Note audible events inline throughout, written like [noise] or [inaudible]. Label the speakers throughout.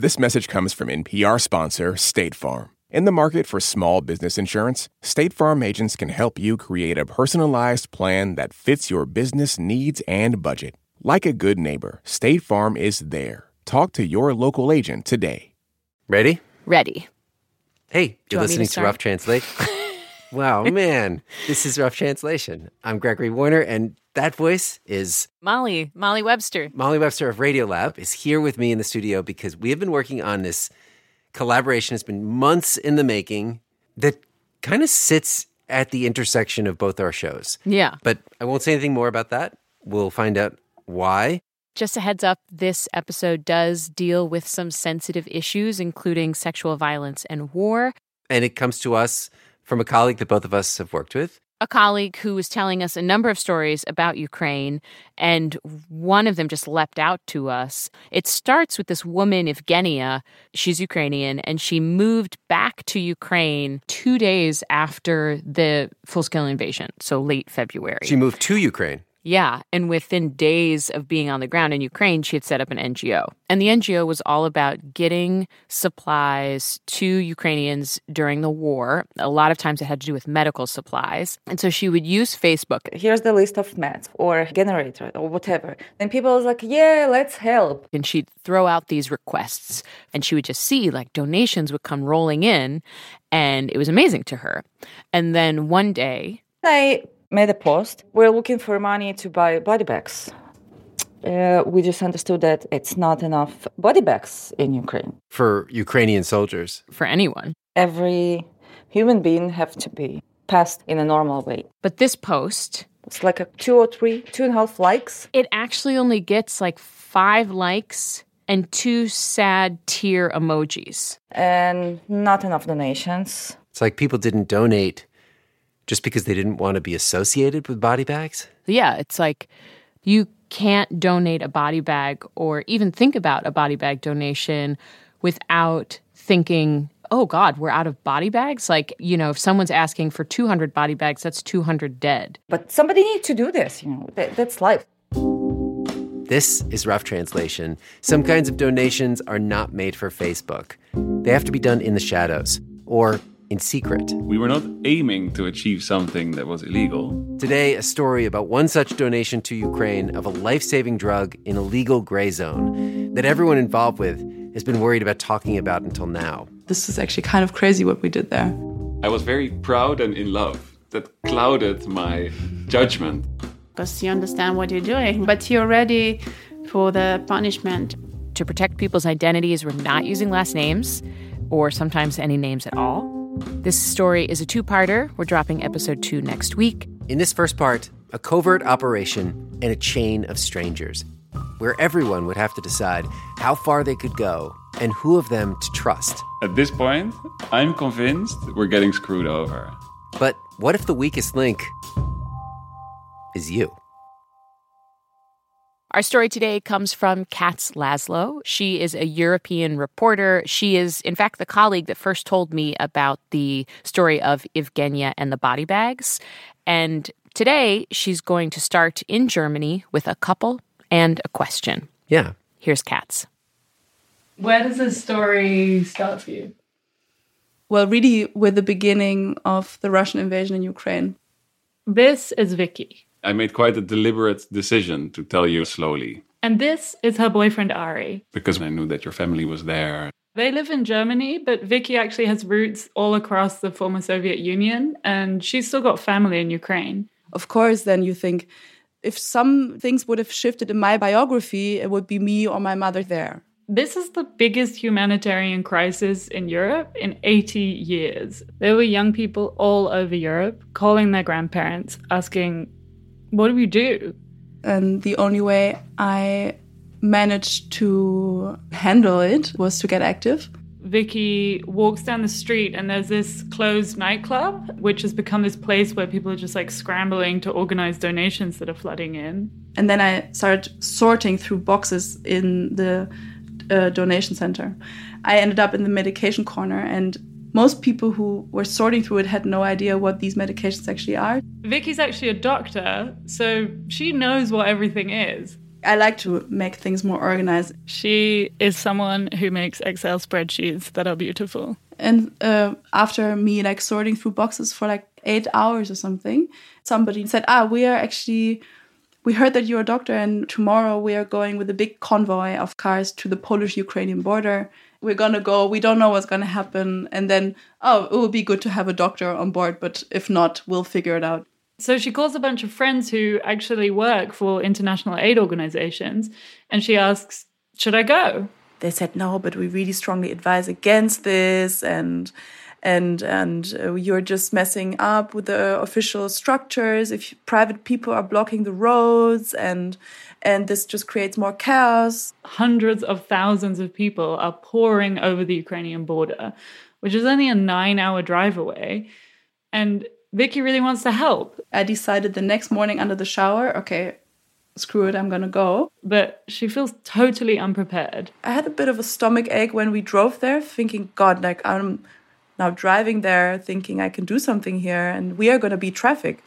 Speaker 1: This message comes from NPR sponsor State Farm. In the market for small business insurance, State Farm agents can help you create a personalized plan that fits your business needs and budget. Like a good neighbor, State Farm is there. Talk to your local agent today.
Speaker 2: Ready?
Speaker 3: Ready.
Speaker 2: Hey, you're
Speaker 3: you want me to
Speaker 2: listening to. Rough Translation. [laughs] wow, man. This is Rough Translation. I'm Gregory Warner, and that voice is
Speaker 3: Molly, Molly Webster.
Speaker 2: Molly Webster of Radiolab is here with me in the studio because we have been working on this collaboration. It's been months in the making that kind of sits at the intersection of both our shows.
Speaker 3: Yeah.
Speaker 2: But I won't say anything more about that. We'll find out why.
Speaker 3: Just a heads up this episode does deal with some sensitive issues, including sexual violence and war.
Speaker 2: And it comes to us from a colleague that both of us have worked with.
Speaker 3: A colleague who was telling us a number of stories about Ukraine, and one of them just leapt out to us. It starts with this woman, Evgenia. She's Ukrainian, and she moved back to Ukraine two days after the full scale invasion, so late February.
Speaker 2: She moved to Ukraine.
Speaker 3: Yeah, and within days of being on the ground in Ukraine, she had set up an NGO. And the NGO was all about getting supplies to Ukrainians during the war. A lot of times it had to do with medical supplies. And so she would use Facebook.
Speaker 4: here's the list of meds or generator or whatever. And people was like, yeah, let's help.
Speaker 3: And she'd throw out these requests, and she would just see like donations would come rolling in, and it was amazing to her. And then one day,
Speaker 4: I made a post. We're looking for money to buy body bags. Uh, we just understood that it's not enough body bags in Ukraine.
Speaker 2: for Ukrainian soldiers.
Speaker 3: for anyone,
Speaker 4: Every human being have to be passed in a normal way.
Speaker 3: but this post,
Speaker 4: It's like a two or three, two and a half likes.
Speaker 3: it actually only gets like five likes and two sad tear emojis.
Speaker 4: and not enough donations.
Speaker 2: It's like people didn't donate just because they didn't want to be associated with body bags.
Speaker 3: Yeah, it's like you can't donate a body bag or even think about a body bag donation without thinking, oh God, we're out of body bags. Like, you know, if someone's asking for 200 body bags, that's 200 dead.
Speaker 4: But somebody needs to do this, you know. That, that's life.
Speaker 2: This is rough translation. Some kinds of donations are not made for Facebook. They have to be done in the shadows or in secret.
Speaker 5: We were not aiming to achieve something that was illegal.
Speaker 2: Today, a story about one such donation to Ukraine of a life saving drug in a legal gray zone that everyone involved with has been worried about talking about until now.
Speaker 6: This is actually kind of crazy what we did there.
Speaker 5: I was very proud and in love. That clouded my judgment.
Speaker 7: because you understand what you're doing, but you're ready for the punishment.
Speaker 3: To protect people's identities, we're not using last names or sometimes any names at all. This story is a two parter. We're dropping episode two next week.
Speaker 2: In this first part, a covert operation and a chain of strangers, where everyone would have to decide how far they could go and who of them to trust.
Speaker 5: At this point, I'm convinced we're getting screwed over.
Speaker 2: But what if the weakest link is you?
Speaker 3: Our story today comes from Katz Laszlo. She is a European reporter. She is, in fact, the colleague that first told me about the story of Evgenia and the body bags. And today she's going to start in Germany with a couple and a question.
Speaker 2: Yeah.
Speaker 3: Here's Katz.
Speaker 8: Where does this story start for you?
Speaker 6: Well, really, with the beginning of the Russian invasion in Ukraine.
Speaker 8: This is Vicky,
Speaker 5: I made quite a deliberate decision to tell you slowly
Speaker 8: and this is her boyfriend Ari.
Speaker 5: because I knew that your family was there.
Speaker 8: They live in Germany, but Vicky actually has roots all across the former Soviet Union, and she's still got family in Ukraine.
Speaker 6: Of course, then you think if some things would have shifted in my biography, it would be me or my mother there.
Speaker 8: This is the biggest humanitarian crisis in Europe in 80 years. There were young people all over Europe calling their grandparents, asking, What do we do?
Speaker 6: And the only way I managed to handle it was to get active.
Speaker 8: Vicky walks down the street and there's this closed nightclub, which has become this place where people are just like scrambling to organize donations that are flooding in.
Speaker 6: And then I started sorting through boxes in the uh, donation center. I ended up in the medication corner, and most people who were sorting through it had no idea what these medications actually are.
Speaker 8: Vicky's actually a doctor, so she knows what everything is.
Speaker 6: I like to make things more organized.
Speaker 8: She is someone who makes Excel spreadsheets that are beautiful.
Speaker 6: And uh, after me like sorting through boxes for like eight hours or something, somebody said, "Ah, we are actually." We heard that you're a doctor, and tomorrow we are going with a big convoy of cars to the Polish Ukrainian border. We're gonna go, we don't know what's gonna happen. And then, oh, it would be good to have a doctor on board, but if not, we'll figure it out.
Speaker 8: So she calls a bunch of friends who actually work for international aid organizations and she asks, Should I go?
Speaker 6: They said, No, but we really strongly advise against this. And and and uh, you're just messing up with the official structures if private people are blocking the roads and and this just creates more chaos
Speaker 8: hundreds of thousands of people are pouring over the ukrainian border which is only a 9 hour drive away and vicky really wants to help
Speaker 6: i decided the next morning under the shower okay screw it, I'm gonna go.
Speaker 8: But she feels totally unprepared.
Speaker 6: I had a bit of a stomach ache when we drove there, thinking, God, like I'm now driving there thinking I can do something here and we are going to be traffic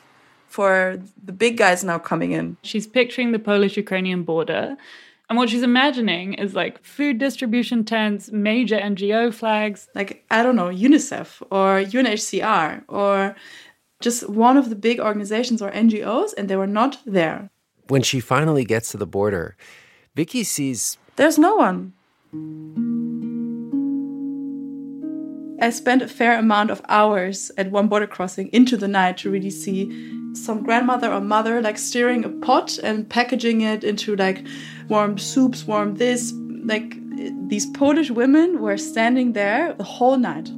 Speaker 6: for the big guys now coming in.
Speaker 8: She's picturing the Polish Ukrainian border. And what she's imagining is like food distribution tents, major NGO flags.
Speaker 6: Like, I don't know, UNICEF or UNHCR or just one of the big organizations or NGOs, and they were not there.
Speaker 2: When she finally gets to the border, Vicky sees
Speaker 6: there's no one. I spent a fair amount of hours at one border crossing into the night to really see some grandmother or mother like stirring a pot and packaging it into like warm soups, warm this. Like these Polish women were standing there the whole night.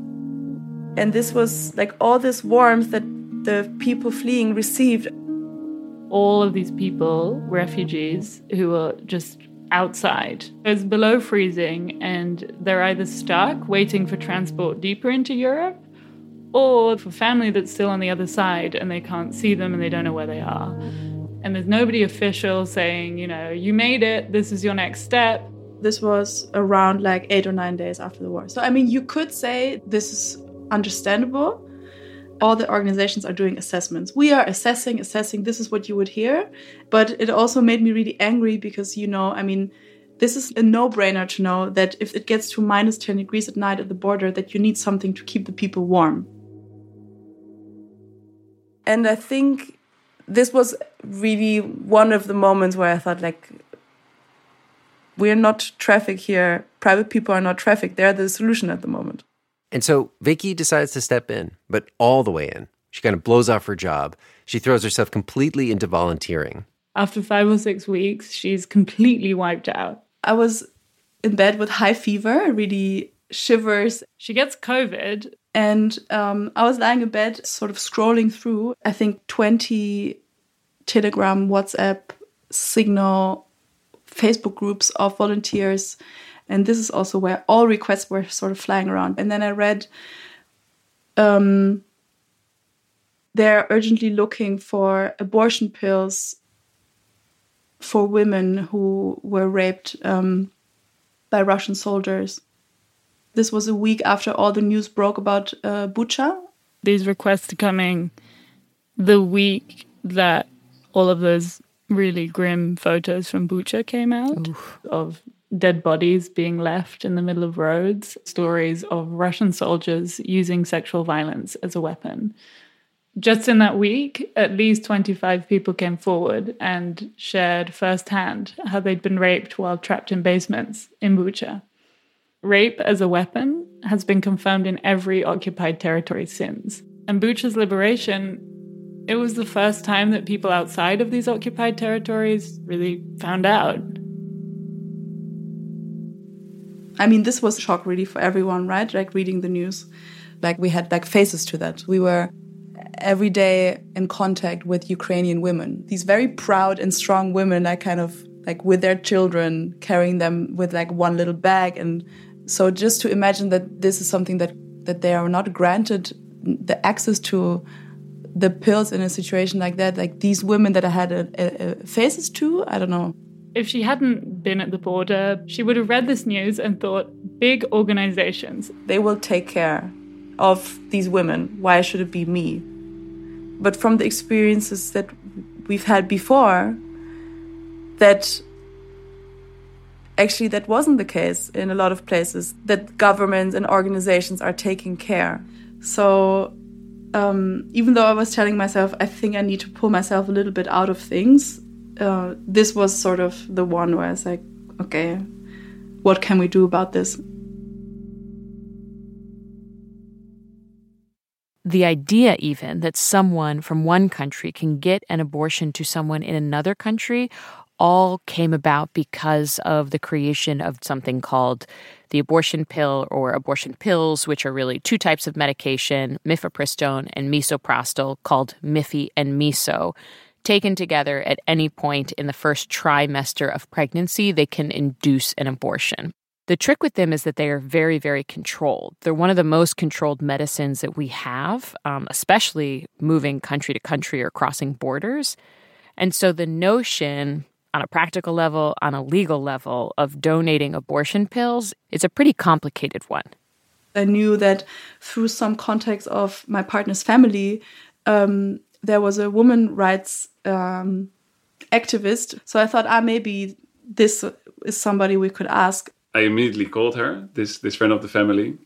Speaker 6: And this was like all this warmth that the people fleeing received.
Speaker 8: All of these people, refugees, who were just outside. It's below freezing, and they're either stuck waiting for transport deeper into Europe, or for family that's still on the other side and they can't see them and they don't know where they are. And there's nobody official saying, you know, you made it, this is your next step.
Speaker 6: This was around like eight or nine days after the war. So, I mean, you could say this is understandable all the organizations are doing assessments. We are assessing, assessing. This is what you would hear. But it also made me really angry because, you know, I mean, this is a no brainer to know that if it gets to minus 10 degrees at night at the border, that you need something to keep the people warm. And I think this was really one of the moments where I thought, like, we're not traffic here. Private people are not traffic. They're the solution at the moment.
Speaker 2: And so Vicky decides to step in, but all the way in. She kind of blows off her job. She throws herself completely into volunteering.
Speaker 8: After five or six weeks, she's completely wiped out.
Speaker 6: I was in bed with high fever, really shivers.
Speaker 8: She gets COVID.
Speaker 6: And um, I was lying in bed, sort of scrolling through, I think, 20 Telegram, WhatsApp, Signal, Facebook groups of volunteers and this is also where all requests were sort of flying around. And then I read um, they're urgently looking for abortion pills for women who were raped um, by Russian soldiers. This was a week after all the news broke about uh, Bucha.
Speaker 8: These requests are coming the week that all of those really grim photos from Bucha came out Oof. of dead bodies being left in the middle of roads, stories of Russian soldiers using sexual violence as a weapon. Just in that week, at least 25 people came forward and shared firsthand how they'd been raped while trapped in basements in Bucha. Rape as a weapon has been confirmed in every occupied territory since. And Bucha's liberation, it was the first time that people outside of these occupied territories really found out
Speaker 6: I mean, this was a shock really for everyone, right? Like reading the news. Like we had like faces to that. We were every day in contact with Ukrainian women. These very proud and strong women, like kind of like with their children, carrying them with like one little bag. And so just to imagine that this is something that that they are not granted the access to the pills in a situation like that, like these women that I had a, a, a faces to, I don't know.
Speaker 8: If she hadn't been at the border, she would have read this news and thought, big organizations.
Speaker 6: They will take care of these women. Why should it be me? But from the experiences that we've had before, that actually that wasn't the case in a lot of places that governments and organizations are taking care so um, even though i was telling myself i think i need to pull myself a little bit out of things uh, this was sort of the one where i was like okay what can we do about this
Speaker 3: the idea even that someone from one country can get an abortion to someone in another country all came about because of the creation of something called the abortion pill or abortion pills, which are really two types of medication, mifepristone and misoprostol, called Miffy and Miso. Taken together at any point in the first trimester of pregnancy, they can induce an abortion. The trick with them is that they are very, very controlled. They're one of the most controlled medicines that we have, um, especially moving country to country or crossing borders. And so the notion on a practical level, on a legal level, of donating abortion pills is a pretty complicated one.
Speaker 6: I knew that through some context of my partner's family, um, there was a woman rights um, activist. So I thought, ah, maybe this is somebody we could ask.
Speaker 5: I immediately called her, this this friend of the family,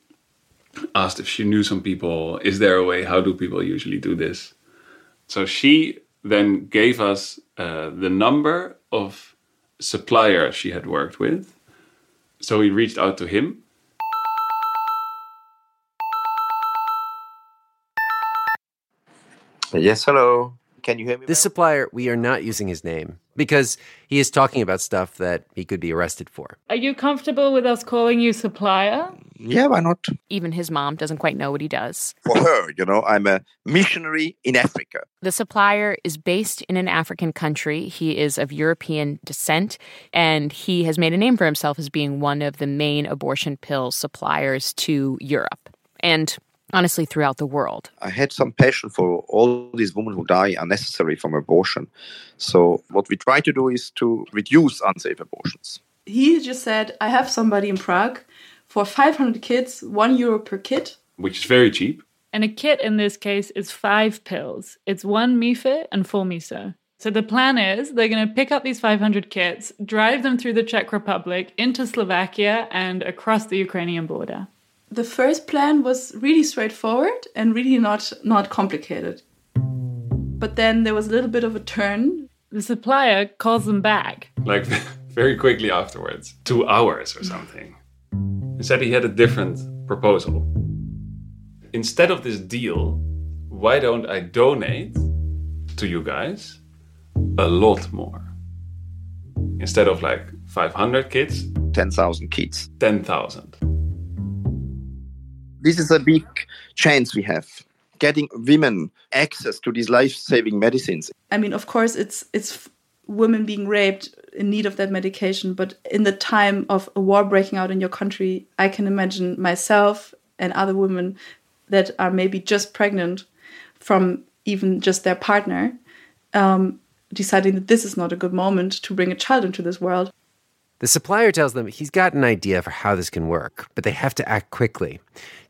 Speaker 5: asked if she knew some people. Is there a way? How do people usually do this? So she then gave us uh, the number of supplier she had worked with. So we reached out to him.
Speaker 9: Yes, hello. Can you hear me?
Speaker 2: This supplier, we are not using his name because he is talking about stuff that he could be arrested for.
Speaker 8: Are you comfortable with us calling you supplier?
Speaker 9: Yeah, why not?
Speaker 3: Even his mom doesn't quite know what he does.
Speaker 9: For her, you know, I'm a missionary in Africa.
Speaker 3: The supplier is based in an African country. He is of European descent, and he has made a name for himself as being one of the main abortion pill suppliers to Europe. And honestly throughout the world.
Speaker 9: I had some passion for all these women who die unnecessarily from abortion. So what we try to do is to reduce unsafe abortions.
Speaker 6: He just said, I have somebody in Prague for 500 kids, one euro per kit.
Speaker 5: Which is very cheap.
Speaker 8: And a kit in this case is five pills. It's one Mife and four Miso. So the plan is they're going to pick up these 500 kits, drive them through the Czech Republic into Slovakia and across the Ukrainian border
Speaker 6: the first plan was really straightforward and really not not complicated. But then there was a little bit of a turn.
Speaker 8: The supplier calls them back.
Speaker 5: Like [laughs] very quickly afterwards, two hours or something. He said he had a different proposal. Instead of this deal, why don't I donate to you guys a lot more? Instead of like 500 kids,
Speaker 9: 10,000 kids.
Speaker 5: 10,000
Speaker 9: this is a big chance we have getting women access to these life-saving medicines.
Speaker 6: I mean, of course, it's it's women being raped in need of that medication, but in the time of a war breaking out in your country, I can imagine myself and other women that are maybe just pregnant from even just their partner um, deciding that this is not a good moment to bring a child into this world.
Speaker 2: The supplier tells them he's got an idea for how this can work, but they have to act quickly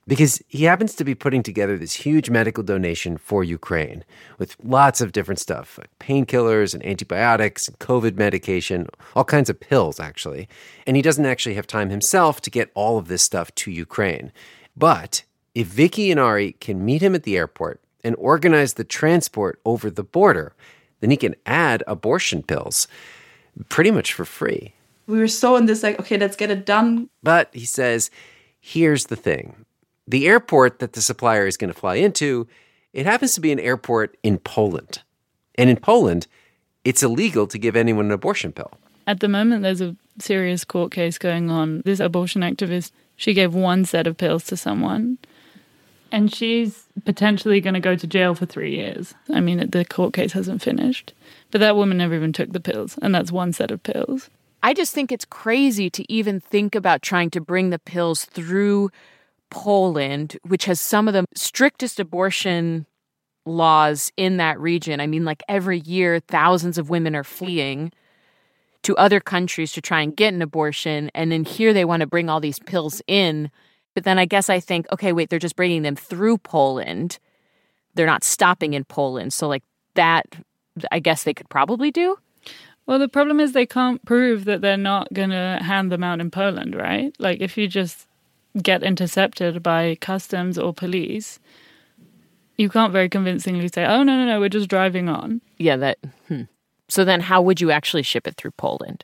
Speaker 2: because he happens to be putting together this huge medical donation for Ukraine with lots of different stuff like painkillers and antibiotics and COVID medication, all kinds of pills, actually. And he doesn't actually have time himself to get all of this stuff to Ukraine. But if Vicky and Ari can meet him at the airport and organize the transport over the border, then he can add abortion pills pretty much for free.
Speaker 6: We were so in this, like, okay, let's get it done.
Speaker 2: But he says, here's the thing the airport that the supplier is going to fly into, it happens to be an airport in Poland. And in Poland, it's illegal to give anyone an abortion pill.
Speaker 8: At the moment, there's a serious court case going on. This abortion activist, she gave one set of pills to someone, and she's potentially going to go to jail for three years. I mean, the court case hasn't finished. But that woman never even took the pills, and that's one set of pills.
Speaker 3: I just think it's crazy to even think about trying to bring the pills through Poland, which has some of the strictest abortion laws in that region. I mean, like every year, thousands of women are fleeing to other countries to try and get an abortion. And then here they want to bring all these pills in. But then I guess I think, okay, wait, they're just bringing them through Poland. They're not stopping in Poland. So, like, that, I guess they could probably do.
Speaker 8: Well, the problem is they can't prove that they're not going to hand them out in Poland, right? Like, if you just get intercepted by customs or police, you can't very convincingly say, oh, no, no, no, we're just driving on.
Speaker 3: Yeah, that. Hmm. So then, how would you actually ship it through Poland?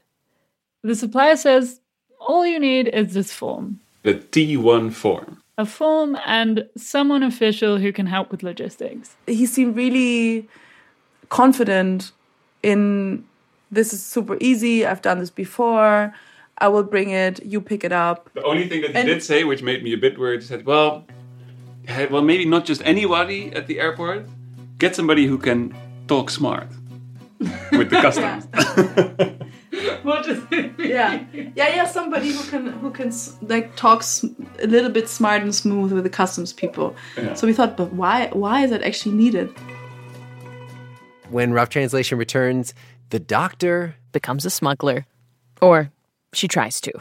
Speaker 8: The supplier says, all you need is this form
Speaker 5: The T1 form.
Speaker 8: a form and someone official who can help with logistics.
Speaker 6: He seemed really confident in this is super easy. I've done this before. I will bring it. You pick it up.
Speaker 5: The only thing that he
Speaker 6: And-
Speaker 5: did say, which made me a bit worried, he said, well, well, maybe not just anybody at the airport. Get somebody who can talk smart with the [laughs] customs. [laughs]
Speaker 8: What does it mean?
Speaker 6: Yeah, yeah, yeah. Somebody who can who can like talks a little bit smart and smooth with the customs people.
Speaker 5: Yeah.
Speaker 6: So we thought, but why? Why is that actually needed?
Speaker 2: When Rough Translation returns, the doctor
Speaker 3: Becomes a smuggler. Or she tries to.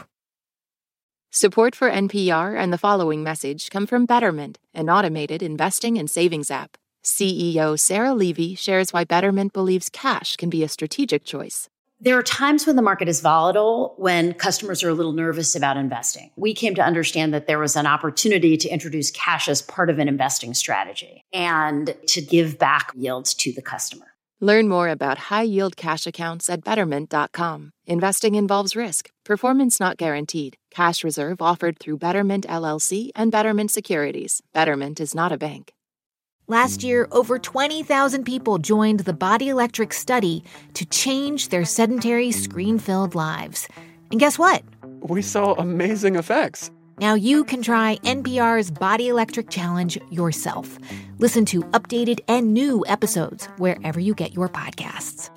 Speaker 10: Support for NPR and the following message come from Betterment, an automated investing and savings app. CEO Sarah Levy shares why Betterment believes cash can be a strategic choice.
Speaker 11: There are times when the market is volatile, when customers are a little nervous about investing. We came to understand that there was an opportunity to introduce cash as part of an investing strategy and to give back yields to the customer.
Speaker 10: Learn more about high yield cash accounts at betterment.com. Investing involves risk, performance not guaranteed. Cash reserve offered through Betterment LLC and Betterment Securities. Betterment is not a bank.
Speaker 12: Last year, over 20,000 people joined the Body Electric study to change their sedentary, screen filled lives. And guess what?
Speaker 13: We saw amazing effects.
Speaker 12: Now you can try NPR's Body Electric Challenge yourself. Listen to updated and new episodes wherever you get your podcasts.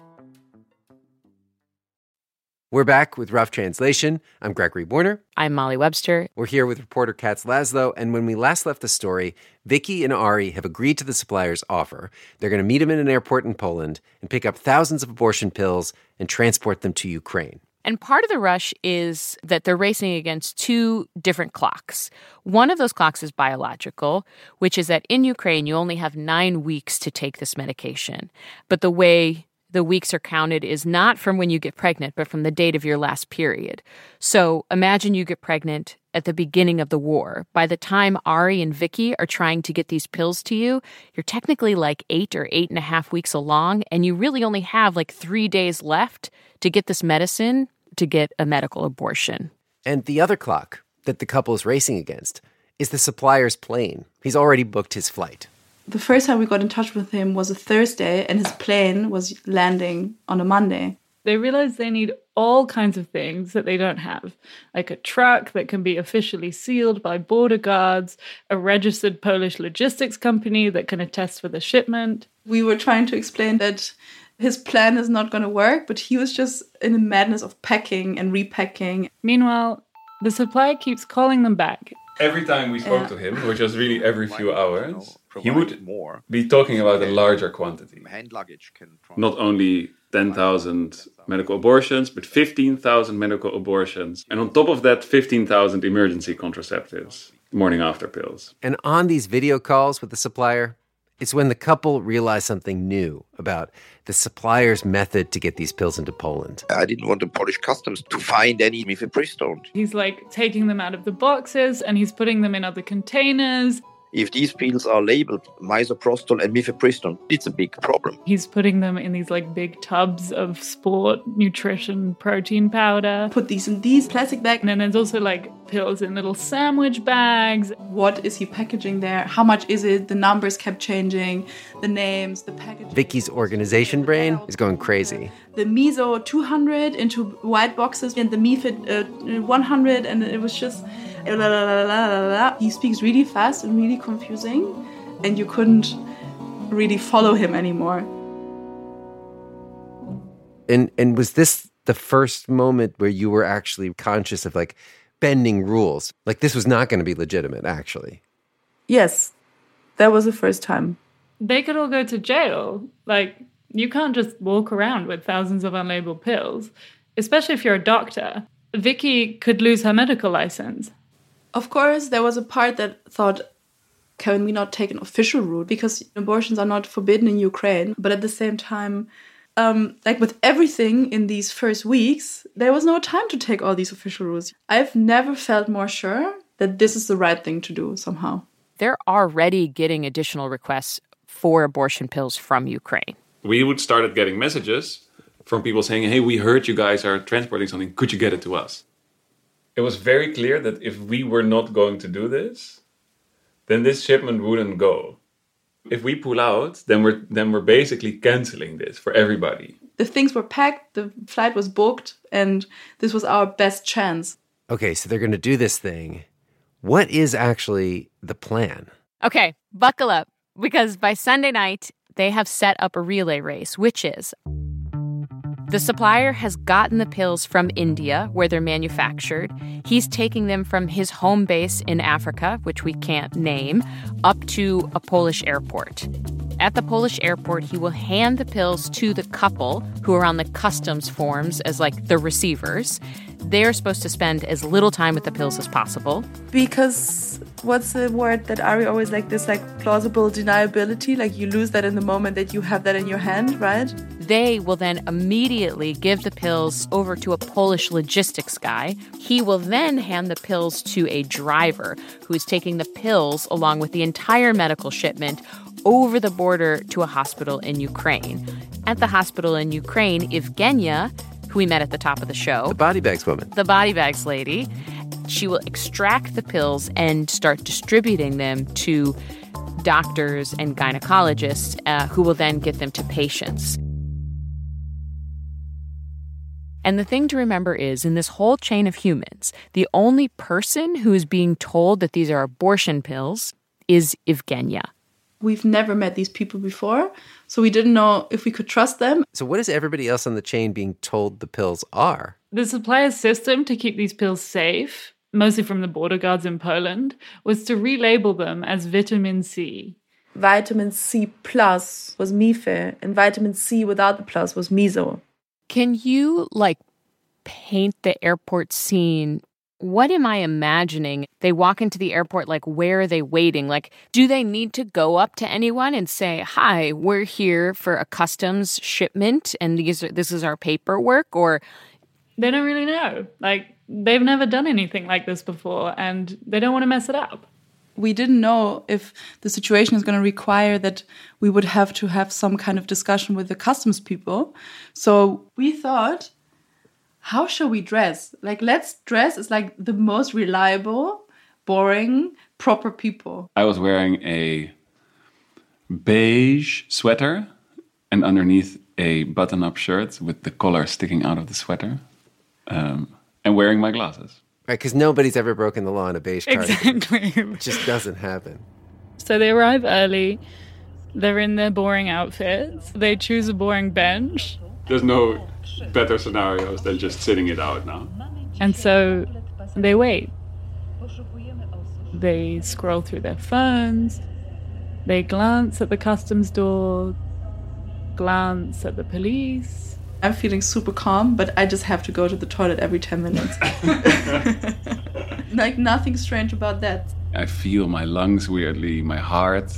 Speaker 2: We're back with Rough Translation. I'm Gregory Warner.
Speaker 3: I'm Molly Webster.
Speaker 2: We're here with reporter Katz Laszlo, and when we last left the story, Vicky and Ari have agreed to the supplier's offer. They're going to meet him in an airport in Poland and pick up thousands of abortion pills and transport them to Ukraine.
Speaker 3: And part of the rush is that they're racing against two different clocks. One of those clocks is biological, which is that in Ukraine, you only have nine weeks to take this medication. But the way the weeks are counted is not from when you get pregnant, but from the date of your last period. So imagine you get pregnant at the beginning of the war. By the time Ari and Vicky are trying to get these pills to you, you're technically like eight or eight and a half weeks along, and you really only have like three days left to get this medicine to get a medical abortion.
Speaker 2: And the other clock that the couple is racing against is the supplier's plane. He's already booked his flight.
Speaker 6: The first time we got in touch with him was a Thursday, and his plane was landing on a Monday.
Speaker 8: They realize they need all kinds of things that they don't have, like a truck that can be officially sealed by border guards, a registered Polish logistics company that can attest for the shipment.
Speaker 6: We were trying to explain that his plan is not going to work, but he was just in a madness of packing and repacking.
Speaker 8: Meanwhile, the supplier keeps calling them back.
Speaker 5: Every time we spoke
Speaker 6: Yeah.
Speaker 5: to him, which was really every few hours, he
Speaker 9: provide
Speaker 5: would
Speaker 9: more.
Speaker 5: be talking about a larger quantity.
Speaker 9: Hand luggage can
Speaker 5: Not only 10,000 medical abortions, but 15,000 medical abortions. And on top of that, 15,000 emergency contraceptives, morning after pills.
Speaker 2: And on these video calls with the supplier, it's when the couple realize something new about the supplier's method to get these pills into Poland.
Speaker 9: I didn't want the Polish customs to find any mifepristone.
Speaker 8: He's like taking them out of the boxes and he's putting them in other containers.
Speaker 9: If these pills are labeled misoprostol and mifepristone, it's a big problem.
Speaker 8: He's putting them in these like big tubs of sport nutrition protein powder.
Speaker 6: Put these in these plastic bags.
Speaker 8: And then there's also like pills in little sandwich bags.
Speaker 6: What is he packaging there? How much is it? The numbers kept changing, the names, the packaging.
Speaker 2: Vicky's organization brain is going crazy.
Speaker 6: the Miso 200 into white boxes and the Mifid uh, 100, and it was just. la, la, la. He speaks really fast and really confusing, and you couldn't really follow him anymore.
Speaker 2: And and was this the first moment where you were actually conscious of like bending rules? Like this was not going to be legitimate actually.
Speaker 6: Yes, that was the first time.
Speaker 8: They could all go to jail. Like, you can't just walk around with thousands of unlabeled pills, especially if you're a doctor. Vicky could lose her medical license.
Speaker 6: Of course, there was a part that thought, can we not take an official route? Because abortions are not forbidden in Ukraine. But at the same time, um, like with everything in these first weeks, there was no time to take all these official rules. I've never felt more sure that this is the right thing to do somehow.
Speaker 3: They're already getting additional requests for abortion pills from Ukraine.
Speaker 5: We would started getting messages from people saying, "Hey, we heard you guys are transporting something. Could you get it to us?" It was very clear that if we were not going to do this, then this shipment wouldn't go. If we pull out, then we're then we're basically canceling this for everybody.
Speaker 6: The things were packed, the flight was booked, and this was our best chance.
Speaker 2: Okay, so they're going to do this thing. What is actually the plan?
Speaker 3: Okay, buckle up because by Sunday night, they have set up a relay race, which is the supplier has gotten the pills from India, where they're manufactured. He's taking them from his home base in Africa, which we can't name, up to a Polish airport. At the Polish airport, he will hand the pills to the couple who are on the customs forms as like the receivers. They're supposed to spend as little time with the pills as possible.
Speaker 6: Because what's the word that Ari always like this like plausible deniability? Like you lose that in the moment that you have that in your hand, right?
Speaker 3: They will then immediately give the pills over to a Polish logistics guy. He will then hand the pills to a driver who is taking the pills along with the entire medical shipment over the border to a hospital in Ukraine. At the hospital in Ukraine, Evgenia, who we met at the top of the show,
Speaker 2: The body bags woman.
Speaker 3: the body bags lady, she will extract the pills and start distributing them to doctors and gynecologists uh, who will then get them to patients. And the thing to remember is in this whole chain of humans, the only person who is being told that these are abortion pills is Evgenia.
Speaker 6: We've never met these people before, so we didn't know if we could trust them.
Speaker 2: So, what is everybody else on the chain being told the pills are?
Speaker 8: The supplier's system to keep these pills safe, mostly from the border guards in Poland, was to relabel them as vitamin C.
Speaker 6: Vitamin C plus was Mife, and vitamin C without the plus was Miso.
Speaker 3: Can you like paint the airport scene? What am I imagining? They walk into the airport, like, where are they waiting? Like, do they need to go up to anyone and say, Hi, we're here for a customs shipment and these are, this is our paperwork? Or
Speaker 8: They don't really know. Like, they've never done anything like this before and they don't want to mess it up.
Speaker 6: We didn't know if the situation is going to require that we would have to have some kind of discussion with the customs people. So we thought, how shall we dress? Like, let's dress as like the most reliable, boring, proper people.
Speaker 5: I was wearing a beige sweater and underneath a button up shirt with the collar sticking out of the sweater um, and wearing my glasses.
Speaker 2: Right, because nobody's ever broken the law in a beige cardigan.
Speaker 8: Exactly.
Speaker 2: It just doesn't happen.
Speaker 8: So they arrive early. They're in their boring outfits. They choose a boring bench.
Speaker 5: There's no better scenarios than just sitting it out now.
Speaker 8: And so they wait. They scroll through their phones. They glance at the customs door, glance at the police.
Speaker 6: I'm feeling super calm, but I just have to go to the toilet every 10 minutes. [laughs] like, nothing strange about that.
Speaker 5: I feel my lungs weirdly, my heart.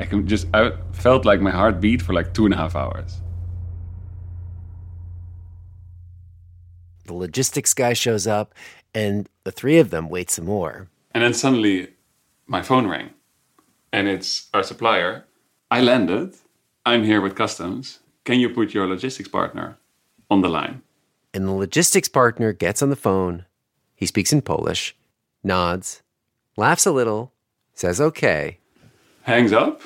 Speaker 5: I can just, I felt like my heart beat for like two and a half hours.
Speaker 2: The logistics guy shows up, and the three of them wait some more.
Speaker 5: And then suddenly my phone rang and it's our supplier. I landed. I'm here with customs. Can you put your logistics partner on the line?
Speaker 2: And the logistics partner gets on the phone. He speaks in Polish, nods, laughs a little, says okay.
Speaker 5: Hangs up,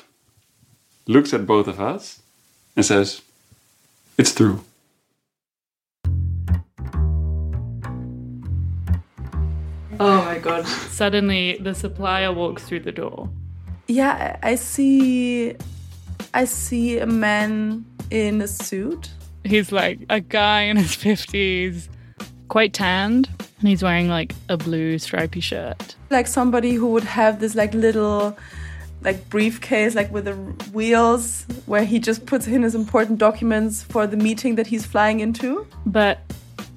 Speaker 5: looks at both of us, and says, It's through. [laughs]
Speaker 6: Oh my god.
Speaker 8: Suddenly, the supplier walks through the door.
Speaker 6: Yeah, I I see. I see a man in a suit.
Speaker 8: He's like a guy in his 50s, quite tanned, and he's wearing like a blue stripy shirt.
Speaker 6: Like somebody who would have this like little like briefcase like with the wheels where he just puts in his important documents for the meeting that he's flying into.
Speaker 8: But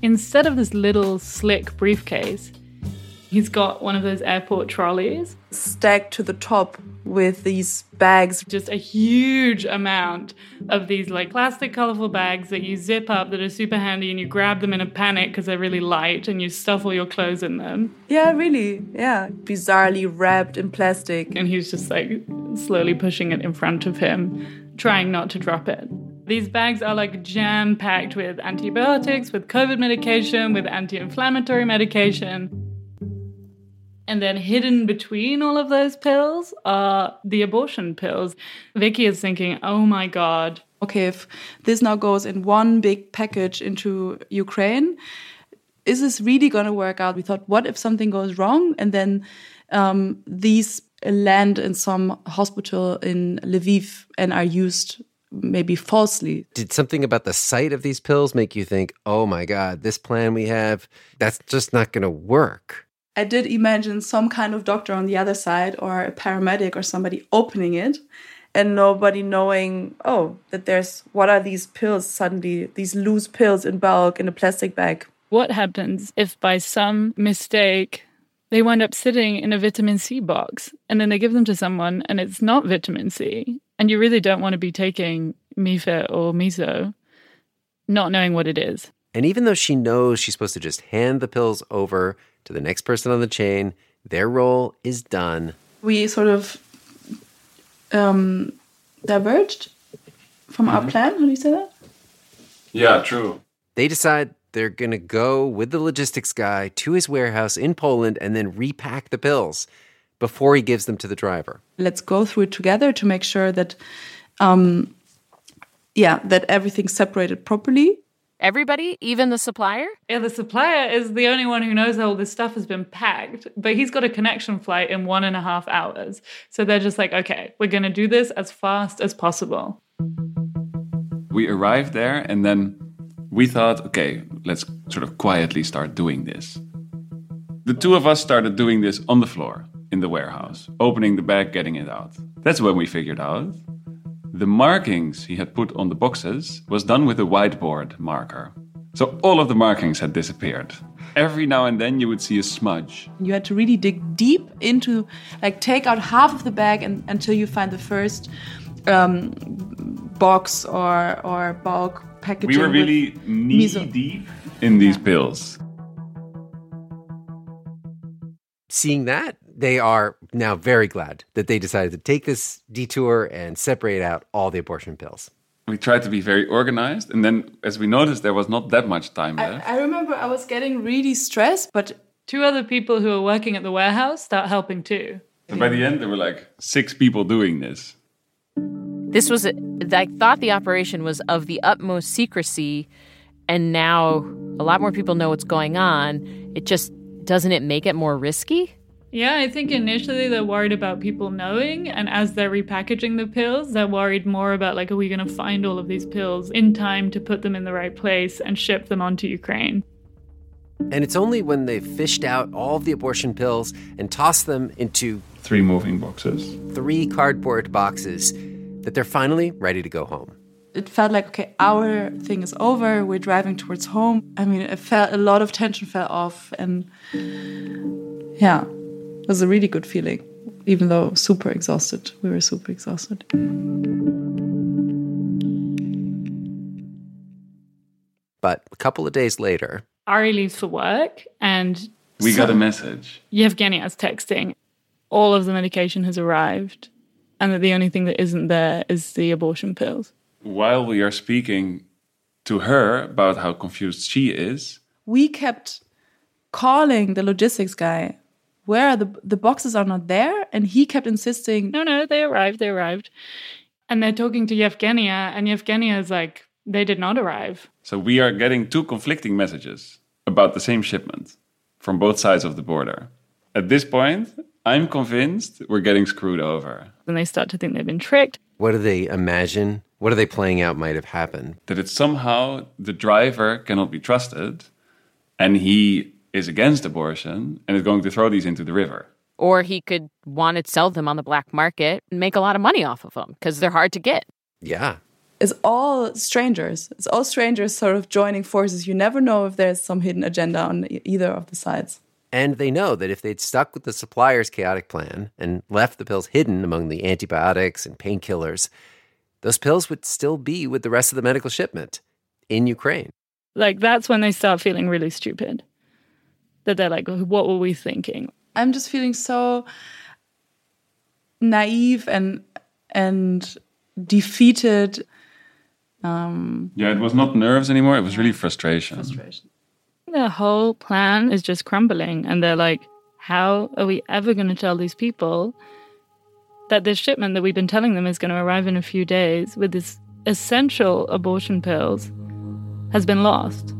Speaker 8: instead of this little slick briefcase, he's got one of those airport trolleys.
Speaker 6: Stacked to the top with these bags.
Speaker 8: Just a huge amount of these like plastic colorful bags that you zip up that are super handy and you grab them in a panic because they're really light and you stuff all your clothes in them.
Speaker 6: Yeah, really. Yeah. Bizarrely wrapped in plastic.
Speaker 8: And he's just like slowly pushing it in front of him, trying not to drop it. These bags are like jam packed with antibiotics, with COVID medication, with anti inflammatory medication. And then hidden between all of those pills are the abortion pills. Vicky is thinking, oh my God.
Speaker 6: Okay, if this now goes in one big package into Ukraine, is this really going to work out? We thought, what if something goes wrong? And then um, these land in some hospital in Lviv and are used maybe falsely.
Speaker 2: Did something about the sight of these pills make you think, oh my God, this plan we have, that's just not going to work?
Speaker 6: I did imagine some kind of doctor on the other side or a paramedic or somebody opening it and nobody knowing, oh, that there's what are these pills suddenly, these loose pills in bulk in a plastic bag.
Speaker 8: What happens if by some mistake they wind up sitting in a vitamin C box and then they give them to someone and it's not vitamin C and you really don't want to be taking Mifet or Miso not knowing what it is.
Speaker 2: And even though she knows she's supposed to just hand the pills over to the next person on the chain, their role is done.
Speaker 6: We sort of um, diverged from our plan. How do you say that?
Speaker 5: Yeah, true.
Speaker 2: They decide they're going to go with the logistics guy to his warehouse in Poland and then repack the pills before he gives them to the driver.
Speaker 6: Let's go through it together to make sure that, um, yeah, that everything's separated properly.
Speaker 3: Everybody, even the supplier?
Speaker 8: Yeah, the supplier is the only one who knows how all this stuff has been packed, but he's got a connection flight in one and a half hours. So they're just like, okay, we're going to do this as fast as possible.
Speaker 5: We arrived there and then we thought, okay, let's sort of quietly start doing this. The two of us started doing this on the floor in the warehouse, opening the bag, getting it out. That's when we figured out the markings he had put on the boxes was done with a whiteboard marker. So all of the markings had disappeared. Every now and then you would see a smudge.
Speaker 6: You had to really dig deep into, like, take out half of the bag and, until you find the first um, box or or bulk packaging.
Speaker 5: We were really knee
Speaker 6: miso.
Speaker 5: deep in these pills.
Speaker 2: Seeing that, they are now very glad that they decided to take this detour and separate out all the abortion pills.
Speaker 5: We tried to be very organized, and then as we noticed, there was not that much time left.
Speaker 6: I, I remember I was getting really stressed, but
Speaker 8: two other people who were working at the warehouse start helping too.
Speaker 5: So by the end, there were like six people doing this.
Speaker 3: This was, I thought the operation was of the utmost secrecy, and now a lot more people know what's going on. It just doesn't it make it more risky?
Speaker 8: Yeah, I think initially they're worried about people knowing, and as they're repackaging the pills, they're worried more about like, are we going to find all of these pills in time to put them in the right place and ship them onto Ukraine?
Speaker 2: And it's only when they've fished out all of the abortion pills and tossed them into
Speaker 5: three moving boxes,
Speaker 2: three cardboard boxes, that they're finally ready to go home.
Speaker 6: It felt like, okay, our thing is over. We're driving towards home. I mean, it felt a lot of tension fell off. And yeah, it was a really good feeling, even though super exhausted. We were super exhausted.
Speaker 2: But a couple of days later,
Speaker 8: Ari leaves for work and
Speaker 5: we so got a message.
Speaker 8: Yevgenia is texting. All of the medication has arrived, and that the only thing that isn't there is the abortion pills.
Speaker 5: While we are speaking to her about how confused she is,
Speaker 6: we kept calling the logistics guy. Where are the the boxes are not there, and he kept insisting.
Speaker 8: No, no, they arrived. They arrived, and they're talking to Yevgenia, and Yevgenia is like, they did not arrive.
Speaker 5: So we are getting two conflicting messages about the same shipment from both sides of the border. At this point, I'm convinced we're getting screwed over.
Speaker 8: Then they start to think they've been tricked.
Speaker 2: What do they imagine? What are they playing out might have happened?
Speaker 5: That it's somehow the driver cannot be trusted and he is against abortion and is going to throw these into the river.
Speaker 3: Or he could want to sell them on the black market and make a lot of money off of them because they're hard to get.
Speaker 2: Yeah.
Speaker 6: It's all strangers. It's all strangers sort of joining forces. You never know if there's some hidden agenda on either of the sides.
Speaker 2: And they know that if they'd stuck with the supplier's chaotic plan and left the pills hidden among the antibiotics and painkillers, those pills would still be with the rest of the medical shipment in Ukraine.
Speaker 8: Like, that's when they start feeling really stupid. That they're like, what were we thinking?
Speaker 6: I'm just feeling so naive and and defeated. Um,
Speaker 5: Yeah, it was not nerves anymore. It was really frustration.
Speaker 6: frustration.
Speaker 8: Their whole plan is just crumbling. And they're like, how are we ever going to tell these people that this shipment that we've been telling them is going to arrive in a few days with this essential abortion pills has been lost?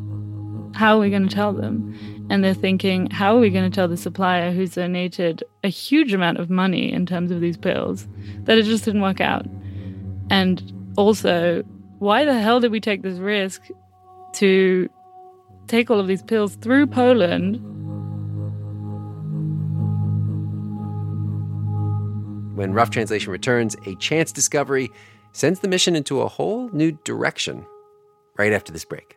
Speaker 8: How are we going to tell them? And they're thinking, how are we going to tell the supplier who's donated a huge amount of money in terms of these pills that it just didn't work out? And also, why the hell did we take this risk to take all of these pills through Poland?
Speaker 2: When Rough Translation returns, a chance discovery sends the mission into a whole new direction right after this break.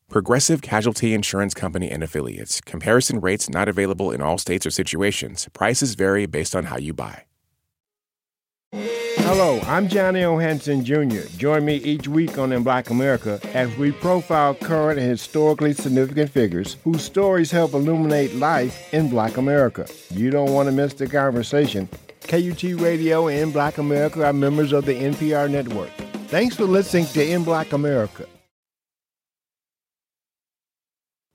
Speaker 1: Progressive Casualty Insurance Company and Affiliates. Comparison rates not available in all states or situations. Prices vary based on how you buy.
Speaker 14: Hello, I'm Johnny O. Hanson Jr. Join me each week on In Black America as we profile current and historically significant figures whose stories help illuminate life in Black America. You don't want to miss the conversation. KUT Radio and In Black America are members of the NPR network. Thanks for listening to In Black America.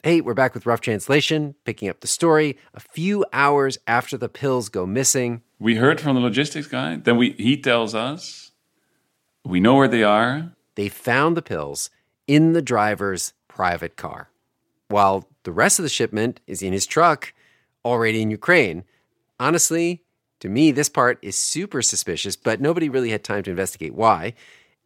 Speaker 2: Hey, we're back with Rough Translation, picking up the story a few hours after the pills go missing.
Speaker 5: We heard from the logistics guy. Then we he tells us we know where they are.
Speaker 2: They found the pills in the driver's private car, while the rest of the shipment is in his truck, already in Ukraine. Honestly, to me, this part is super suspicious, but nobody really had time to investigate why,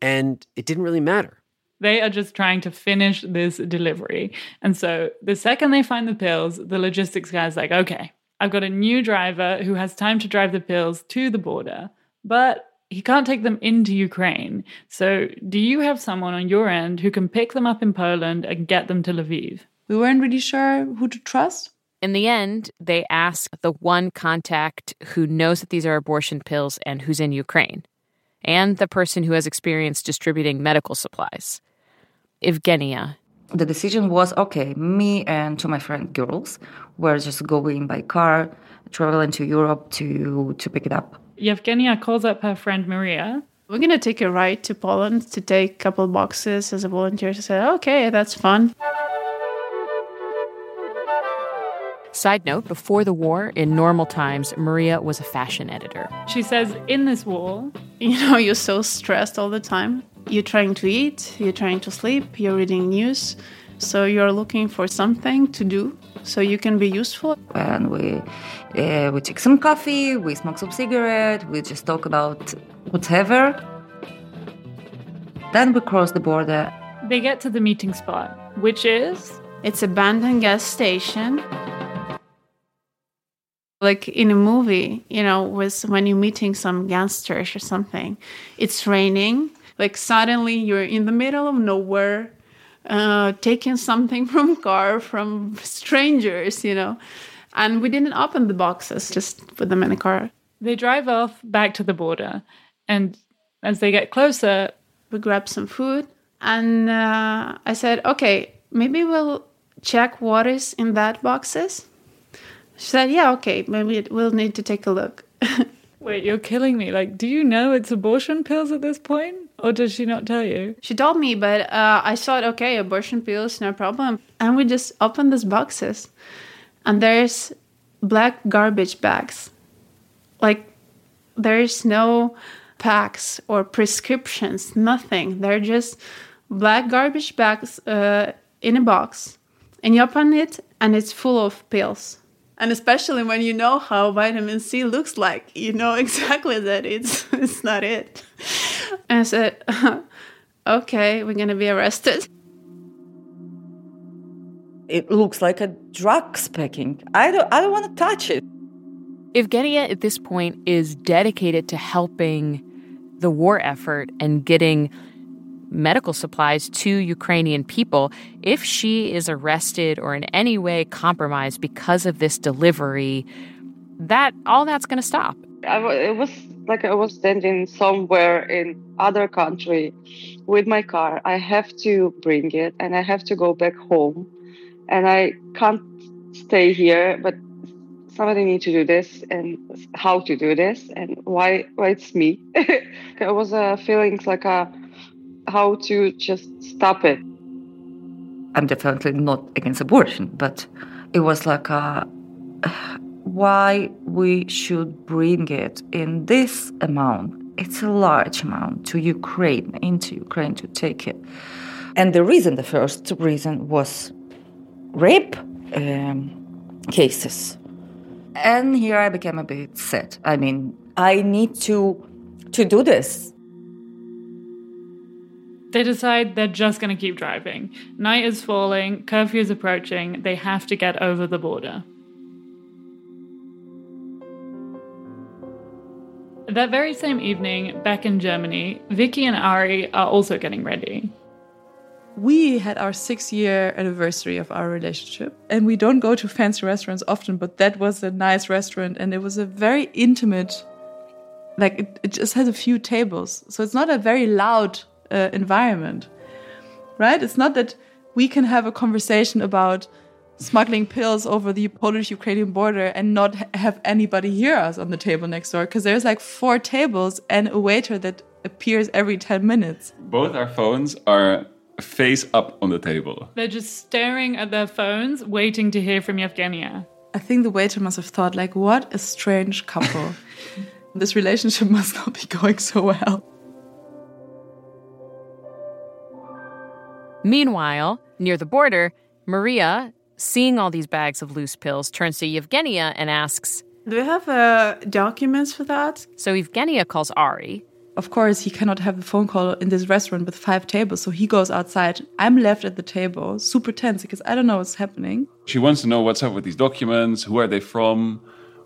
Speaker 2: and it didn't really matter.
Speaker 8: They are just trying to finish this delivery. And so the second they find the pills, the logistics guy's like, okay, I've got a new driver who has time to drive the pills to the border, but he can't take them into Ukraine. So do you have someone on your end who can pick them up in Poland and get them to Lviv?
Speaker 6: We weren't really sure who to trust.
Speaker 3: In the end, they ask the one contact who knows that these are abortion pills and who's in Ukraine, and the person who has experience distributing medical supplies. Evgenia.
Speaker 4: The decision was okay, me and two of my friend girls were just going by car, traveling to Europe to, to pick it up.
Speaker 8: Yevgenia calls up her friend Maria.
Speaker 7: We're going to take a ride to Poland to take a couple boxes as a volunteer. She said, okay, that's fun.
Speaker 3: Side note before the war, in normal times, Maria was a fashion editor.
Speaker 8: She says, in this war, [laughs]
Speaker 7: you know, you're so stressed all the time. You're trying to eat, you're trying to sleep, you're reading news. So you're looking for something to do so you can be useful.
Speaker 4: And we uh, we take some coffee, we smoke some cigarette, we just talk about whatever. Then we cross the border.
Speaker 8: They get to the meeting spot, which is
Speaker 7: it's abandoned gas station. Like in a movie, you know, with when you're meeting some gangsters or something, it's raining. Like suddenly you're in the middle of nowhere, uh, taking something [laughs] from car from strangers, you know. And we didn't open the boxes, just put them in the car.
Speaker 8: They drive off back to the border, and as they get closer,
Speaker 7: we grab some food. And uh, I said, okay, maybe we'll check what is in that boxes. She said, yeah, okay, maybe we'll need to take a look. [laughs]
Speaker 8: Wait, you're killing me. Like, do you know it's abortion pills at this point? Or did she not tell you?
Speaker 7: She told me, but uh, I thought, okay, abortion pills, no problem. And we just opened these boxes. And there's black garbage bags. Like, there's no packs or prescriptions, nothing. They're just black garbage bags uh, in a box. And you open it, and it's full of pills. And especially when you know how vitamin C looks like, you know [laughs] exactly that it's it's not it. And I said, [laughs] okay, we're gonna be arrested.
Speaker 4: It looks like a drug packing. I don't I don't want to touch it.
Speaker 3: Evgenia at this point is dedicated to helping the war effort and getting medical supplies to Ukrainian people. If she is arrested or in any way compromised because of this delivery, that all that's going to stop.
Speaker 15: I, it was like I was standing somewhere in other country with my car. I have to bring it and I have to go back home and I can't stay here, but somebody need to do this and how to do this and why why it's me. [laughs] it was a feeling like a how to just stop it.
Speaker 4: I'm definitely not against abortion, but it was like a why we should bring it in this amount. It's a large amount to Ukraine, into Ukraine to take it. And the reason, the first reason was rape um, cases. And here I became a bit sad. I mean, I need to to do this.
Speaker 8: They decide they're just going to keep driving. Night is falling, curfew is approaching, they have to get over the border. That very same evening, back in Germany, Vicky and Ari are also getting ready.
Speaker 6: We had our six year anniversary of our relationship, and we don't go to fancy restaurants often, but that was a nice restaurant, and it was a very intimate, like it, it just has a few tables. So it's not a very loud uh, environment, right? It's not that we can have a conversation about smuggling pills over the Polish Ukrainian border and not have anybody hear us on the table next door because there's like four tables and a waiter that appears every 10 minutes.
Speaker 5: Both our phones are face up on the table.
Speaker 8: They're just staring at their phones, waiting to hear from Yevgenia.
Speaker 6: I think the waiter must have thought, like, what a strange couple. [laughs] this relationship [laughs] must not be going so well.
Speaker 3: Meanwhile, near the border, Maria, seeing all these bags of loose pills, turns to Yevgenia and asks,
Speaker 7: Do you have uh, documents for that?
Speaker 3: So Yevgenia calls Ari.
Speaker 6: Of course, he cannot have a phone call in this restaurant with five tables, so he goes outside. I'm left at the table, super tense because I don't know what's happening.
Speaker 5: She wants to know what's up with these documents, who are they from,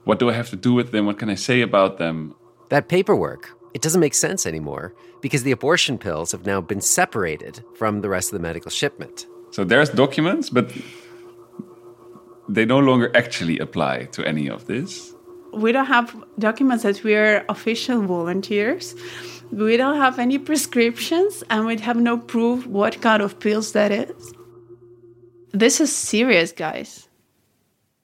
Speaker 5: what do I have to do with them, what can I say about them?
Speaker 2: That paperwork, it doesn't make sense anymore because the abortion pills have now been separated from the rest of the medical shipment.
Speaker 5: So there's documents, but they no longer actually apply to any of this.
Speaker 7: We don't have documents that we're official volunteers. We don't have any prescriptions, and we have no proof what kind of pills that is. This is serious, guys.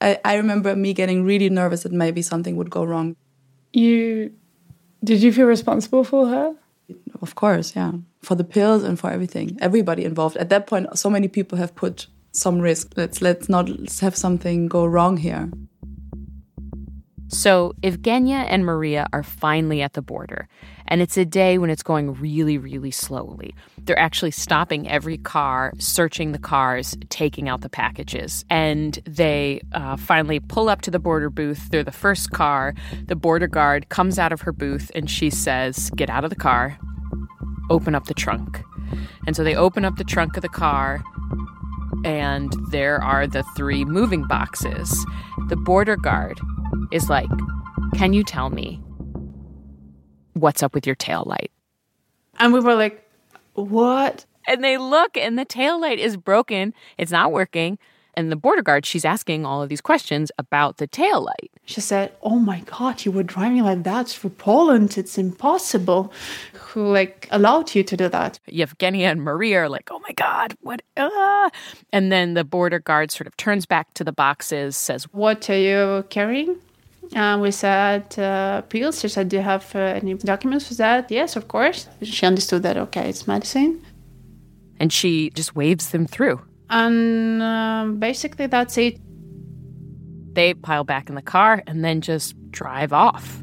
Speaker 6: I, I remember me getting really nervous that maybe something would go wrong.
Speaker 8: You did you feel responsible for her?
Speaker 6: Of course, yeah. For the pills and for everything. Everybody involved. At that point, so many people have put some risk. Let's let's not have something go wrong here.
Speaker 3: So Evgenia and Maria are finally at the border, and it's a day when it's going really, really slowly. They're actually stopping every car, searching the cars, taking out the packages, and they uh, finally pull up to the border booth. They're the first car. The border guard comes out of her booth, and she says, "Get out of the car, open up the trunk." And so they open up the trunk of the car, and there are the three moving boxes. The border guard is like, Can you tell me what's up with your tail light?
Speaker 7: And we were like, What?
Speaker 3: And they look, and the tail light is broken. It's not working. And the border guard, she's asking all of these questions about the tail light.
Speaker 7: She said, Oh my God, you were driving like that through Poland. It's impossible. Who like allowed you to do that?
Speaker 3: Yevgenia and Maria are like, Oh my God, what? Uh? And then the border guard sort of turns back to the boxes, says,
Speaker 7: What are you carrying? Uh, we said uh, pills. She said, Do you have uh, any documents for that? Yes, of course. She understood that, okay, it's medicine.
Speaker 3: And she just waves them through.
Speaker 7: And um, basically, that's it.
Speaker 3: They pile back in the car and then just drive off.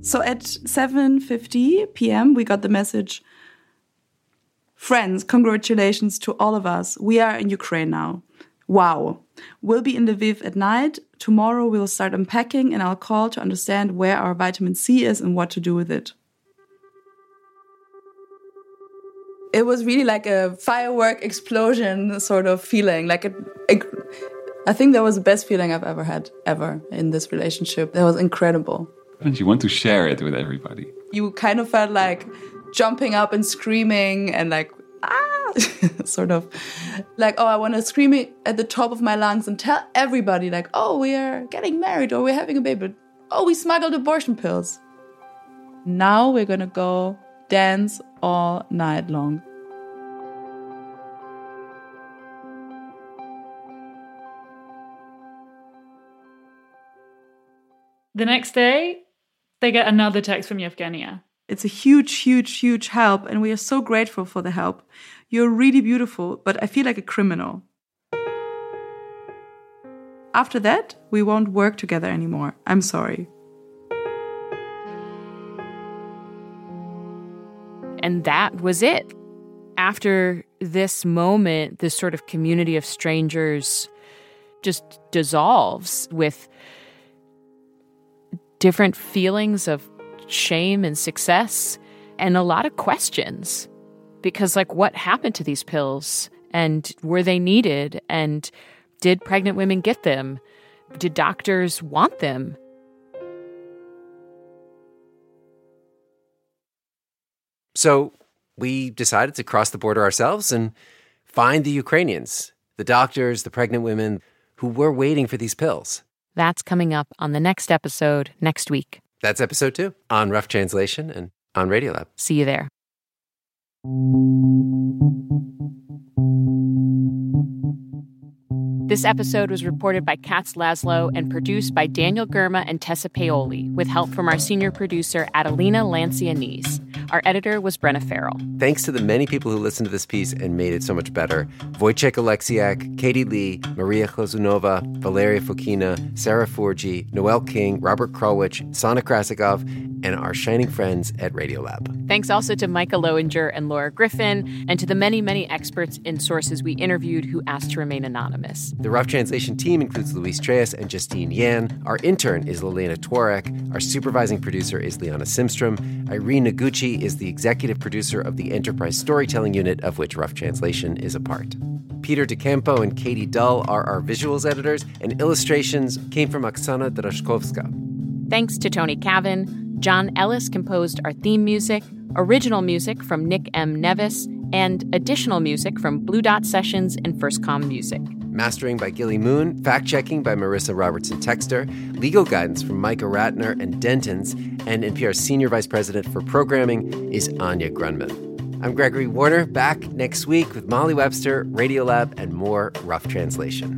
Speaker 6: So at 7:50 p.m., we got the message Friends, congratulations to all of us. We are in Ukraine now. Wow. We'll be in Lviv at night. Tomorrow we'll start unpacking and I'll call to understand where our vitamin C is and what to do with it. It was really like a firework explosion sort of feeling. Like it i think that was the best feeling I've ever had, ever in this relationship. That was incredible.
Speaker 5: And you want to share it with everybody.
Speaker 6: You kind of felt like jumping up and screaming and like, ah, [laughs] sort of like, oh, I want to scream it at the top of my lungs and tell everybody, like, oh, we are getting married or we're having a baby. Oh, we smuggled abortion pills. Now we're going to go dance all night long.
Speaker 8: The next day, they get another text from Yevgenia.
Speaker 6: It's a huge, huge, huge help, and we are so grateful for the help. You're really beautiful, but I feel like a criminal. After that, we won't work together anymore. I'm sorry.
Speaker 3: And that was it. After this moment, this sort of community of strangers just dissolves with different feelings of shame and success and a lot of questions. Because, like, what happened to these pills? And were they needed? And did pregnant women get them? Did doctors want them?
Speaker 2: So we decided to cross the border ourselves and find the Ukrainians, the doctors, the pregnant women who were waiting for these pills.
Speaker 3: That's coming up on the next episode next week.
Speaker 2: That's episode two on Rough Translation and on Radiolab.
Speaker 3: See you there. This episode was reported by Katz Laszlo and produced by Daniel Germa and Tessa Paoli, with help from our senior producer, Adelina Lancianese. Our editor was Brenna Farrell.
Speaker 2: Thanks to the many people who listened to this piece and made it so much better Wojciech Alexiak, Katie Lee, Maria Khozunova, Valeria Fokina, Sarah Forgi, Noel King, Robert Krulwich, Sana Krasikov, and our shining friends at Radiolab.
Speaker 3: Thanks also to Micah Lowinger and Laura Griffin, and to the many, many experts and sources we interviewed who asked to remain anonymous.
Speaker 2: The Rough Translation team includes Luis Trelles and Justine Yan. Our intern is Lelena Tworek. Our supervising producer is Liana Simstrom. Irene Noguchi is the executive producer of the Enterprise Storytelling Unit, of which Rough Translation is a part. Peter DeCampo and Katie Dull are our visuals editors, and illustrations came from Oksana Drashkovska.
Speaker 3: Thanks to Tony Cavin. John Ellis composed our theme music, original music from Nick M. Nevis, and additional music from Blue Dot Sessions and First Com Music.
Speaker 2: Mastering by Gilly Moon, fact checking by Marissa Robertson Textor, legal guidance from Micah Ratner and Dentons, and NPR's Senior Vice President for Programming is Anya Grundmann. I'm Gregory Warner, back next week with Molly Webster, Radiolab, and more Rough Translation.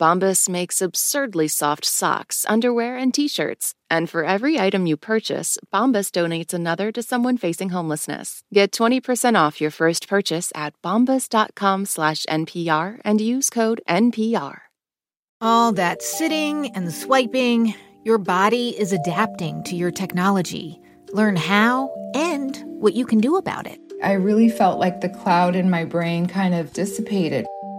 Speaker 10: Bombas makes absurdly soft socks, underwear, and t-shirts. And for every item you purchase, Bombas donates another to someone facing homelessness. Get 20% off your first purchase at bombas.com slash NPR and use code NPR.
Speaker 12: All that sitting and swiping, your body is adapting to your technology. Learn how and what you can do about it.
Speaker 16: I really felt like the cloud in my brain kind of dissipated.